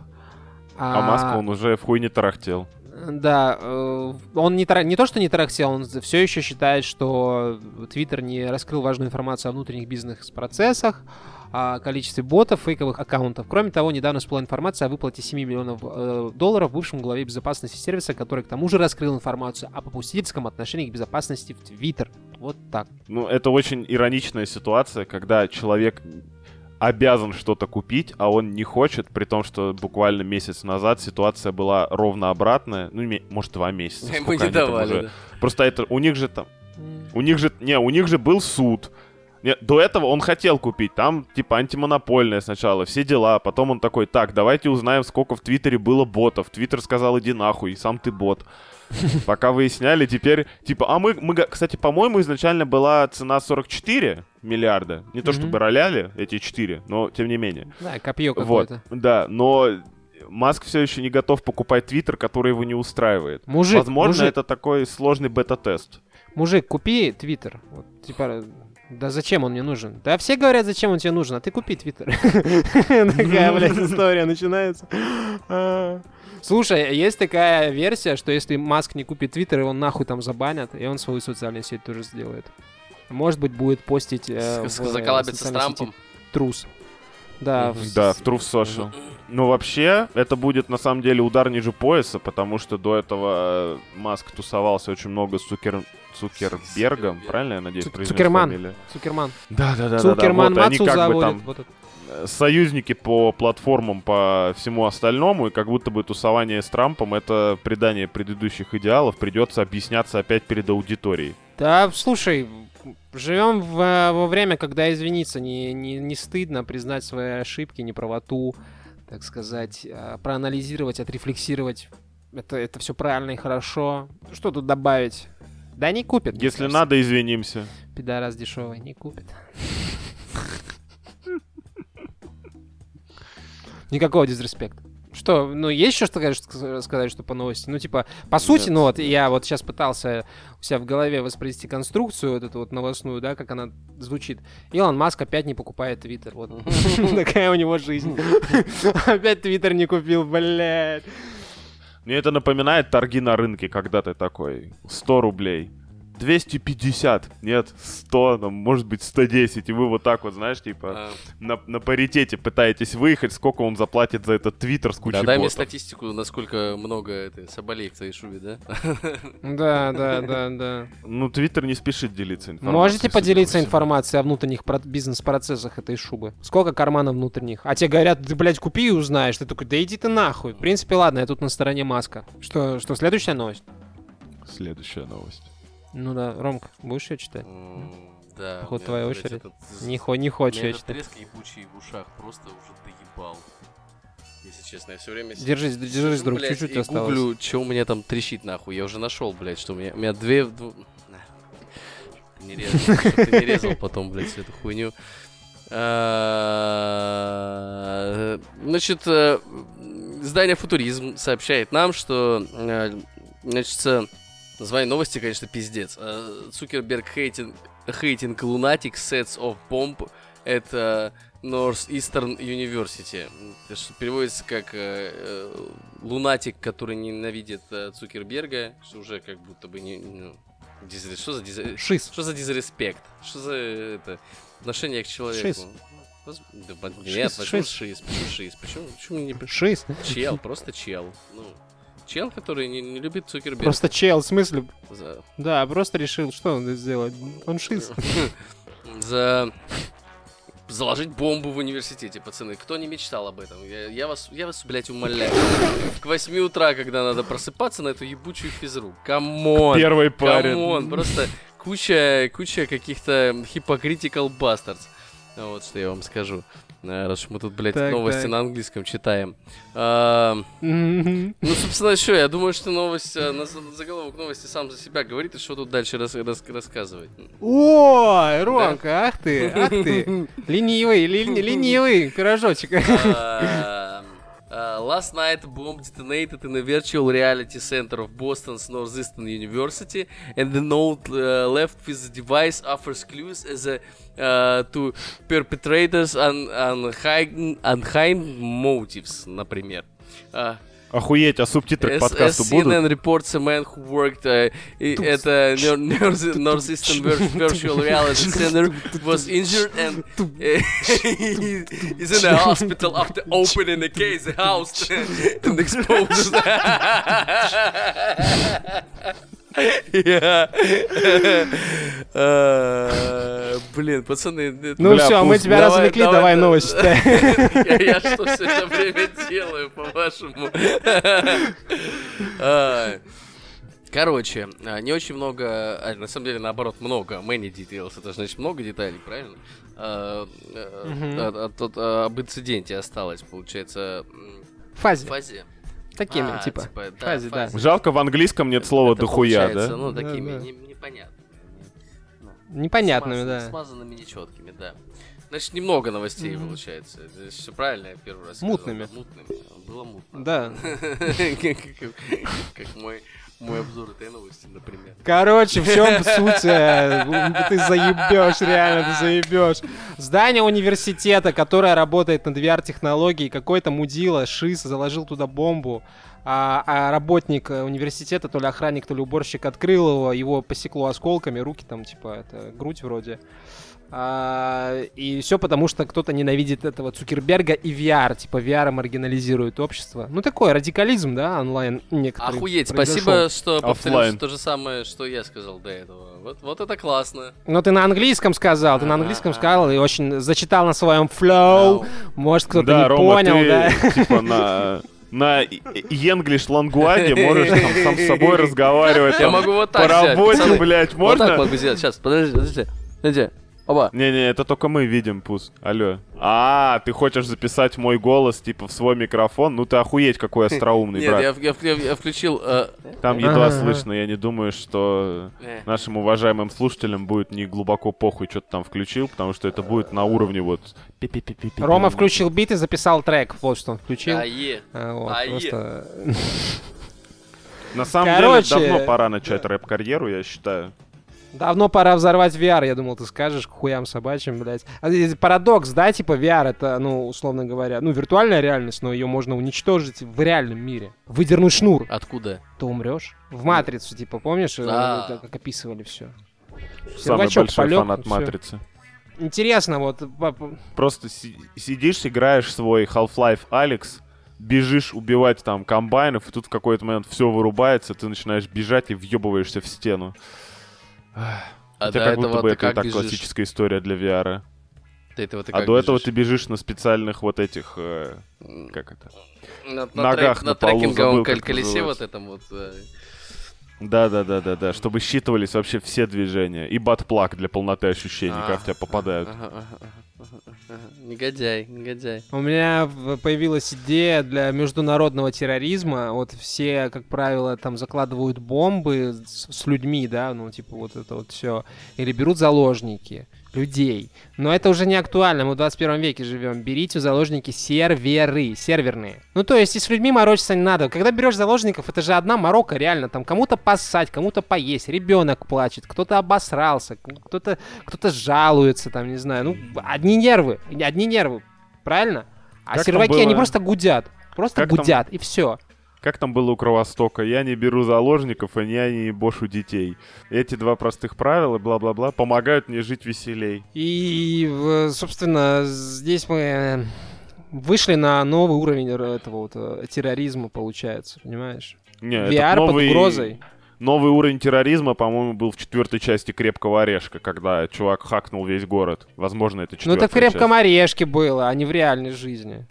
А, Маска, он уже в хуй не тарахтел. Да, э, он не, тара- не то, что не тарахтел, он все еще считает, что Твиттер не раскрыл важную информацию о внутренних бизнес-процессах, о количестве ботов, фейковых аккаунтов. Кроме того, недавно всплыла информация о выплате 7 миллионов э, долларов бывшему главе безопасности сервиса, который к тому же раскрыл информацию о попустительском отношении к безопасности в Твиттер. Вот так. Ну, это очень ироничная ситуация, когда человек обязан что-то купить, а он не хочет, при том, что буквально месяц назад ситуация была ровно обратная. Ну, может, два месяца. Сколько не они там давали, уже- да. Просто это, у них же там, у них же, не, у них же был суд. Не, до этого он хотел купить, там типа антимонопольное сначала, все дела, потом он такой, так, давайте узнаем, сколько в Твиттере было ботов. Твиттер сказал, иди нахуй, сам ты бот. Пока выясняли, теперь, типа, а мы, мы, кстати, по-моему, изначально была цена 44 миллиарда. Не то чтобы роляли эти 4, но тем не менее. Да, копье Вот, какое-то. да, но Маск все еще не готов покупать Твиттер, который его не устраивает. Мужик, Возможно, мужик, это такой сложный бета-тест. мужик, купи Твиттер. Вот, типа, да зачем он мне нужен? Да все говорят, зачем он тебе нужен, а ты купи Твиттер. Такая, блядь, история начинается. А. Слушай, есть такая версия, что если Маск не купит Твиттер, его нахуй там забанят, и он свою социальную сеть тоже сделает. Может быть, будет постить э, э, Заколабиться с Трампом. трус. Да, в- Да, в Truth Social. Ну, вообще, это будет на самом деле удар ниже пояса, потому что до этого э, Маск тусовался очень много с Цукер... Цукербергом, правильно я надеюсь, Цу- произнес Цукерман. фамилию? Цукерман. Да, да, да, да. Цукерман Вот, они Мацу как бы заводит. там вот это. э, союзники по платформам, по всему остальному, и как будто бы тусование с Трампом — это предание предыдущих идеалов, придется объясняться опять перед аудиторией. Да, слушай, живем в, э, во время, когда извиниться не, не, не стыдно, признать свои ошибки, неправоту, так сказать, э, проанализировать, отрефлексировать. Это, это все правильно и хорошо. Что тут добавить? Да не купит. Если кажется. надо, извинимся. Пидорас дешевый, не купит. Никакого дизреспекта. Что, ну, есть еще что сказать, что сказать, что по новости? Ну, типа, по сути, Нет. ну, вот я вот сейчас пытался у себя в голове воспроизвести конструкцию вот эту вот новостную, да, как она звучит. Илон Маск опять не покупает Твиттер, вот. Такая у него жизнь. Опять Твиттер не купил, блядь. Мне это напоминает торги на рынке, когда ты такой, 100 рублей. 250, нет, 100, там, может быть, 110, и вы вот так вот, знаешь, типа, А, на, на паритете пытаетесь выехать, сколько он заплатит за этот твиттер с кучей Да, дай мне статистику, насколько много это, соболей в твоей шубе, да? Да, да, да, да. Ну, твиттер не спешит делиться информацией. Можете поделиться информацией о внутренних про- бизнес-процессах этой шубы? Сколько карманов внутренних? А тебе говорят, ты, блядь, купи и узнаешь. Ты такой, да иди ты нахуй. В принципе, ладно, я тут на стороне Маска. Что, что следующая новость? Следующая новость. Ну да, Ромка, будешь ее читать? Да. Походу, твоя блядь, очередь. этот Не, хо- не хочешь этот читать. треск ебучий в ушах просто уже доебал. Если честно, я все время... Держись, держись, друг, чуть-чуть осталось. гуглю, что у меня там трещит нахуй. Я уже нашел, блядь, что у меня... У меня две... не резал, чтоб ты не резал потом, блядь, всю эту хуйню. А, Значит, э, издание «Футуризм» сообщает нам, что, э, значит, э, название новости, конечно, пиздец. Э, Цукерберг хейтинг, хейтинг lunatic sets of bomb это Northeastern University. Это что переводится как э, э, лунатик, который ненавидит э, Цукерберга, что уже как будто бы не... ну, дизре- Что за дизре- Шиз. что за дизреспект? Что за это отношение к человеку? Шиз. Да, Шиз, нет, почему шиз. шиз? Почему шиз? Почему, почему не Шиз. чел? Просто чел. Ну, чел, который не, не любит Цукерберга. Просто чел, в смысле? За, Да, просто решил, что он сделать. Он шиз. за заложить бомбу в университете, пацаны. Кто не мечтал об этом? Я, я вас, я вас, блядь, умоляю. К 8 утра, когда надо просыпаться на эту ебучую физру. Come on! Первый парень. Come on! Просто куча, куча каких-то hypocritical bastards. Вот что я вам скажу. А, Раз мы тут, блядь, Так, новости так. на английском читаем. А, ну, собственно, что, я думаю, что новость, э, на- заголовок новости сам за себя говорит, и что тут дальше рас- рас- рассказывать. Ой, Ромка, ах ты, ах ты. Ленивый, лени- ленивый пирожочек. Um, uh, last night, a bomb detonated in a virtual reality center of Boston's Northeastern University, and the note uh, left with the device offers clues as a, uh, to perpetrators and unhidden, unhidden motives, например. Uh, Охуеть, а субтитры к as, подкасту as будут? CNN reports, a man who worked uh, i- at a Nor- North- Northeastern vir- Virtual Reality Center was injured and uh, he is in a hospital after opening a case housed and exposed. Блин, пацаны, это- Ну все, мы тебя развлекли, давай, давай да. новость я, что все это время делаю, по-вашему? Короче, а, не очень много, а, на самом деле, наоборот, много, many details, это значит много деталей, правильно? А, Мгм. а, тут, об инциденте осталось, получается, в фазе. Такими, А, типа. да, фазе, да. Жалко, в английском нет слова Это дохуя, получается, да? Ну, Да, такими да. не- непонятными. Ну, Непонятными, смазан- да. Смазанными нечеткими, да. Значит, немного новостей Мгм. получается. Все правильно я первый раз сказал. Мутными. Мутными. Было мутно. Да. Как мой мой обзор этой новости, например. Короче, в чем суть? э, Ты заебешь, реально, ты заебешь. Здание университета, которое работает над VR-технологией, какой-то мудила, шиз, заложил туда бомбу. А, а работник э, университета, то ли охранник, то ли уборщик, открыл его, его посекло осколками, руки там, типа, это грудь вроде. А, и все потому, что кто-то ненавидит этого Цукерберга и VR, типа VR маргинализирует общество. Ну такой радикализм, да, онлайн некоторый. Охуеть, произошел. спасибо, что повторил то же самое, что я сказал до этого. Вот, вот это классно. Ну, ты на английском сказал, ты на английском сказал и очень зачитал на своем флоу. Может, кто-то да, не Рома, понял, ты, да? типа, на... На English лангуаге можешь там сам с собой разговаривать. Я могу вот так По работе, блядь, Вот так можно? могу сделать. Сейчас, подожди, подожди. Подожди. Оба. Не-не, это только мы видим, Пус. Алло. А, ты хочешь записать мой голос, типа, в свой микрофон? Ну ты охуеть, какой остроумный, Нет, брат. я, я, я- я включил... э, Там едва слышно, я не думаю, что э, нашим уважаемым слушателям будет не глубоко похуй, что ты там включил, потому что это будет на уровне вот... Рома включил бит и записал трек. Вот что он включил. ае. А, вот, просто... На самом Короче- деле, давно пора начать рэп-карьеру, я считаю. Давно пора взорвать VR, я думал, ты скажешь, к хуям собачьим, блядь. А, э, Парадокс, да, типа VR это, ну, условно говоря, ну, виртуальная реальность, но ее можно уничтожить в реальном мире. Выдернуть шнур, Откуда? ты умрешь. В Матрицу, типа, помнишь, э, Да. как описывали все. Самый большой полег, фанат. Матрицы. Интересно, вот, Просто си- сидишь, играешь свой Half-Life Алекс, бежишь убивать там комбайнов, и тут в какой-то момент все вырубается, ты начинаешь бежать и въебываешься в стену. А Хотя как будто этого бы это и так бежишь? классическая история для VR. До этого ты А до этого бежишь? ты бежишь на специальных вот этих... э, как это? на, на ногах трек- на на полу, трекинговом забыл, колесе вот этом вот. э, Да-да-да-да-да, чтобы считывались вообще все движения. И батплак для полноты ощущений, как в тебя попадают. Ага, ага, ага. Негодяй, негодяй. У меня появилась идея для международного терроризма. Вот все, как правило, там закладывают бомбы с, с людьми, да, ну, типа вот это вот все. Или берут заложники людей. Но это уже не актуально, мы в 21 веке живем. Берите в заложники серверы, серверные. Ну, то есть, и с людьми морочиться не надо. Когда берешь заложников, это же одна морока, реально. Там кому-то поссать, кому-то поесть, ребенок плачет, кто-то обосрался, кто-то кто жалуется, там, не знаю. Ну, одни нервы, одни нервы, правильно? А Как там серваки, они просто гудят. Просто Как там- гудят, и все. Как там было у Кровостока? Я не беру заложников, и я не бошу детей. Эти два простых правила, бла-бла-бла, помогают мне жить веселей. И, собственно, здесь мы э, вышли на новый уровень этого вот э, терроризма, получается, понимаешь? Не, VR новый, под угрозой. Новый уровень терроризма, по-моему, был в четвертой части Крепкого орешка, когда чувак хакнул весь город. Возможно, это Ну, четвертая это в крепком часть. орешке было, а не в реальной жизни.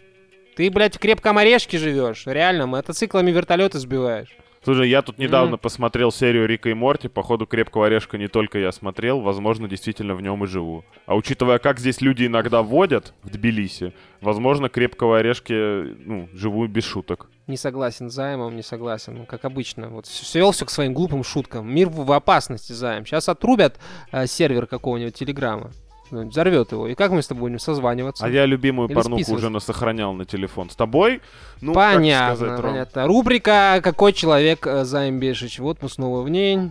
Ты, блядь, в крепком орешке живешь. Реально, мотоциклами вертолеты сбиваешь. Слушай, я тут недавно Мгм. посмотрел серию Рика и Морти. Походу, Крепкого орешка не только я смотрел, возможно, действительно в нем и живу. А учитывая, как здесь люди иногда водят в Тбилиси, возможно, Крепкого орешки, ну, живу без шуток. Не согласен с Займом, не согласен. Ну, Как обычно. Вот свел все к своим глупым шуткам. Мир в опасности, Займ. Сейчас отрубят э, сервер какого-нибудь Телеграма. Ну, Взорвет его. И как мы с тобой будем созваниваться? А я любимую Или порнуху уже насохранял на телефон. С тобой? Ну, как понятно, сказать, Ром? понятно. Рубрика «Какой человек э, Займ Бешич?» Вот мы снова в ней.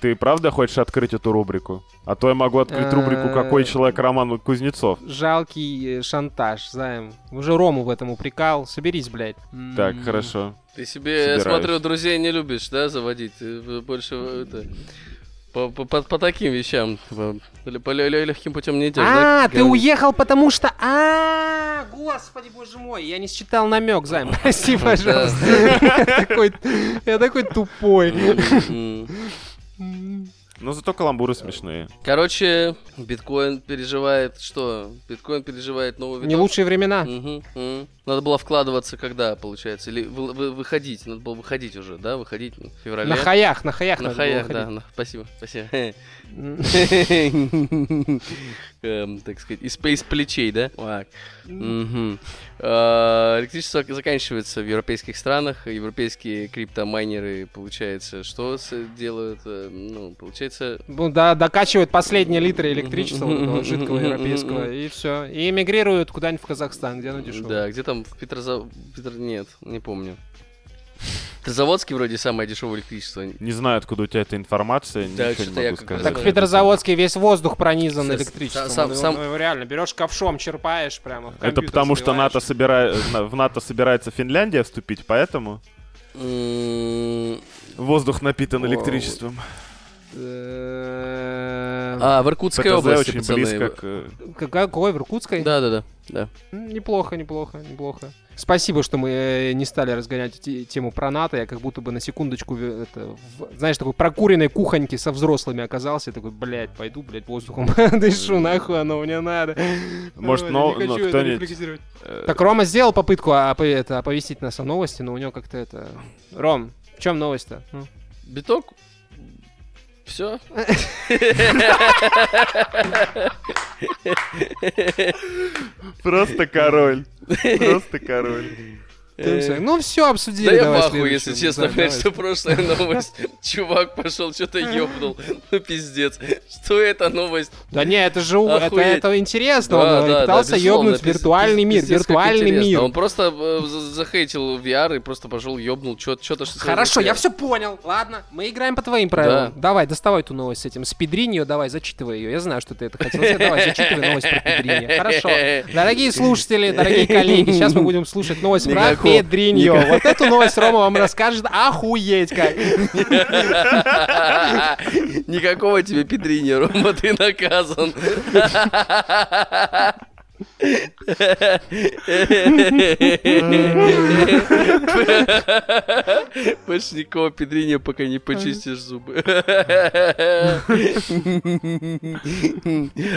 Ты правда хочешь открыть эту рубрику? А то я могу открыть рубрику «Какой Э, человек Роман Кузнецов». Жалкий э, шантаж, Займ. Уже Рому в этом упрекал. Соберись, блядь. Так, хорошо. Ты себе, я смотрю, друзей не любишь, да, заводить? Ты э, больше э, это, по, по- по- по таким вещам, по, по легким путем не идешь, да? А, ты Говорю. уехал, потому что... А, господи, боже мой, я не считал намек, Займ. Прости, пожалуйста. Я такой- Я такой тупой. Но зато каламбуры смешные. Короче, биткоин переживает что? Биткоин переживает новый Не виток. лучшие времена. Мгм, мгм. Надо было вкладываться когда, получается? Или вы- вы- выходить? Надо было выходить уже, да? Выходить в феврале? На хаях, на хаях На хаях, да. на- Спасибо, спасибо. Эм, Так сказать, из из плечей, да? А, Электричество заканчивается в европейских странах. Европейские криптомайнеры, получается, что делают? Э, Ну, получается, Ну да, докачивают последние литры электричества вот жидкого европейского, и все. И эмигрируют куда-нибудь в Казахстан, где оно дешевле. Да, где там в Петрозав... Петр... Нет, не помню. Петрозаводский вроде самое дешевое электричество. Не знаю, откуда у тебя эта информация, Да, ничего не могу сказать. Так в Петрозаводске весь воздух пронизан С- электричеством. сам- Ну, сам- ну, реально, берешь ковшом, черпаешь прямо. в Это потому, что. НАТО собира... в НАТО собирается Финляндия вступить, поэтому М, воздух напитан электричеством. Э, А, в Иркутской ПТЗ области, очень пацаны. близко к... э, Какой? В Иркутской? Да-да-да. да. Неплохо, неплохо, неплохо. Спасибо, что мы э, не стали разгонять те- тему про НАТО. Я как будто бы на секундочку, в- это, в- знаешь, такой прокуренной кухоньки со взрослыми оказался. Я такой, блядь, пойду, блядь, воздухом дышу, нахуй оно мне надо. Может, но- не хочу кто-нибудь, э, Так Рома сделал попытку это, оповестить нас о новости, но у него как-то это... Ром, в чем новость-то? Биток? Все? Просто король. Просто король. Ну все, обсудили. Да я в давай ахуе, если честно, блядь, что прошлая новость. Чувак пошел, что-то ёбнул. Ну, пиздец. Что это новость? Да не, это же это, интересно. Он пытался ёбнуть виртуальный мир. Виртуальный мир. Он просто э, за- захейтил VR и просто пошел ёбнул что-то что Хорошо, я все понял. Ладно, мы играем по твоим правилам. Да. Давай, доставай ту новость с этим. Спидринь ее, давай, зачитывай ее. Я знаю, что ты это хотел сказать. Давай, зачитывай новость про Педриньо. Хорошо. Дорогие слушатели, дорогие коллеги, сейчас мы будем слушать новость про Педриньо. Вот эту новость Рома вам расскажет. Охуеть как. Никакого тебе Педрини, Рома, ты наказан. Больше никакого Педрини, пока не почистишь зубы.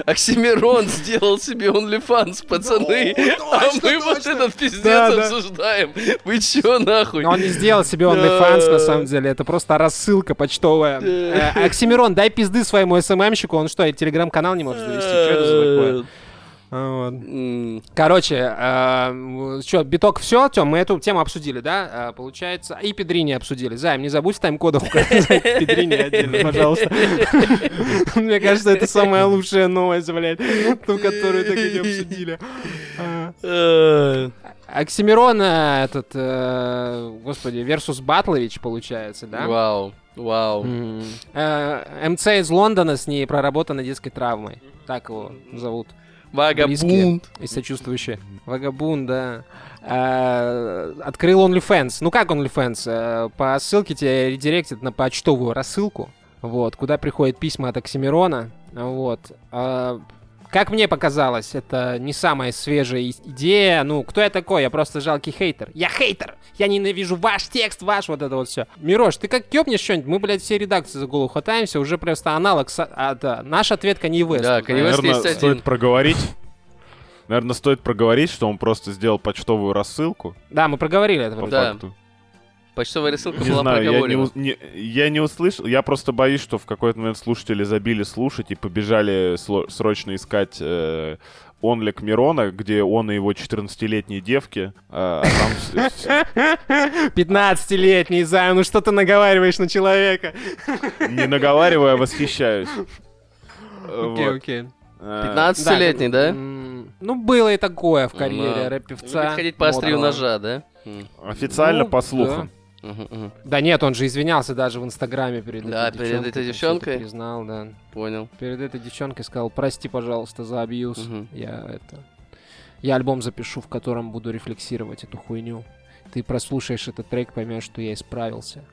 Оксимирон сделал себе OnlyFans, пацаны. А мы вот этот пиздец Да, да. обсуждаем. Вы чё нахуй? Он не сделал себе OnlyFans, на самом деле. Это просто рассылка почтовая. Э, Оксимирон, дай пизды своему СММщику. Он что, телеграм-канал не может завести? Что это за такое? А, вот. Короче, что, биток все, Тём, мы эту тему обсудили, да? А, получается, и Педрини обсудили. Займ, не забудь в тайм-кодах указать Педрини отдельно, пожалуйста. Мне кажется, это самая лучшая новость, блядь, ту, которую так и не обсудили. А. э, Оксимирон, э, этот, э, господи, versus Батлович, получается, да? Вау, вау. МЦ из Лондона с ней проработанной детской травмой. Так его зовут. Вагабунд. и сочувствующие. Вагабунд, да. Э, Открыл OnlyFans. Ну как OnlyFans? Э, По ссылке тебе редиректит на почтовую рассылку, вот, куда приходят письма от Оксимирона. Вот. А, Как мне показалось, это не самая свежая идея. Ну, кто я такой? Я просто жалкий хейтер. Я хейтер! Я ненавижу ваш текст, ваш вот это вот все. Мирош, ты как кёпнешь что-нибудь? Мы, блядь, все редакции за голову хватаемся. Уже просто аналог. с- а, да, наш ответ Kanye West. Да, есть один. стоит проговорить. Наверное, стоит проговорить, что он просто сделал почтовую рассылку. Да, мы проговорили это. По. Да. факту. Почтовая рассылка Не была знаю, я не, не- я не услышал. Я просто боюсь, что в какой-то момент слушатели забили слушать и побежали сло- срочно искать э, онлик Мирона, где он и его 14-летние девки. а, а там с- с- 15-летний Займ, ну что ты наговариваешь на человека? не наговаривая, а восхищаюсь. Окей, окей. Э, 15-летний, да? м, Ну, было и такое в карьере Да. рэп-певца. Любит ходить по острию ножа, да? Официально, Ну, по слухам. Мгм, мгм. Да нет, он же извинялся даже в Инстаграме перед Да, этой перед девчонкой. этой там всё это девчонкой? Признал, да. Понял. Перед этой девчонкой сказал, прости, пожалуйста, за абьюз. Мгм. Я это... Я альбом запишу, в котором буду рефлексировать эту хуйню. Ты прослушаешь этот трек, поймешь, что я исправился.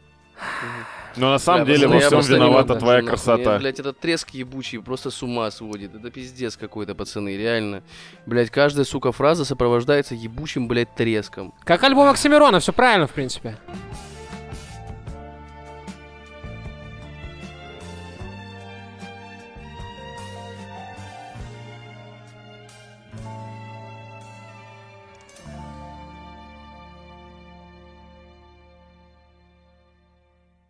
Но на самом Бля, деле во всем виновата твоя нахуй. красота. Меня, блядь, этот треск ебучий просто с ума сводит. Это пиздец какой-то, пацаны, реально. Блядь, каждая, сука, фраза сопровождается ебучим, блядь, треском. Как альбом Оксимирона, все правильно, в принципе.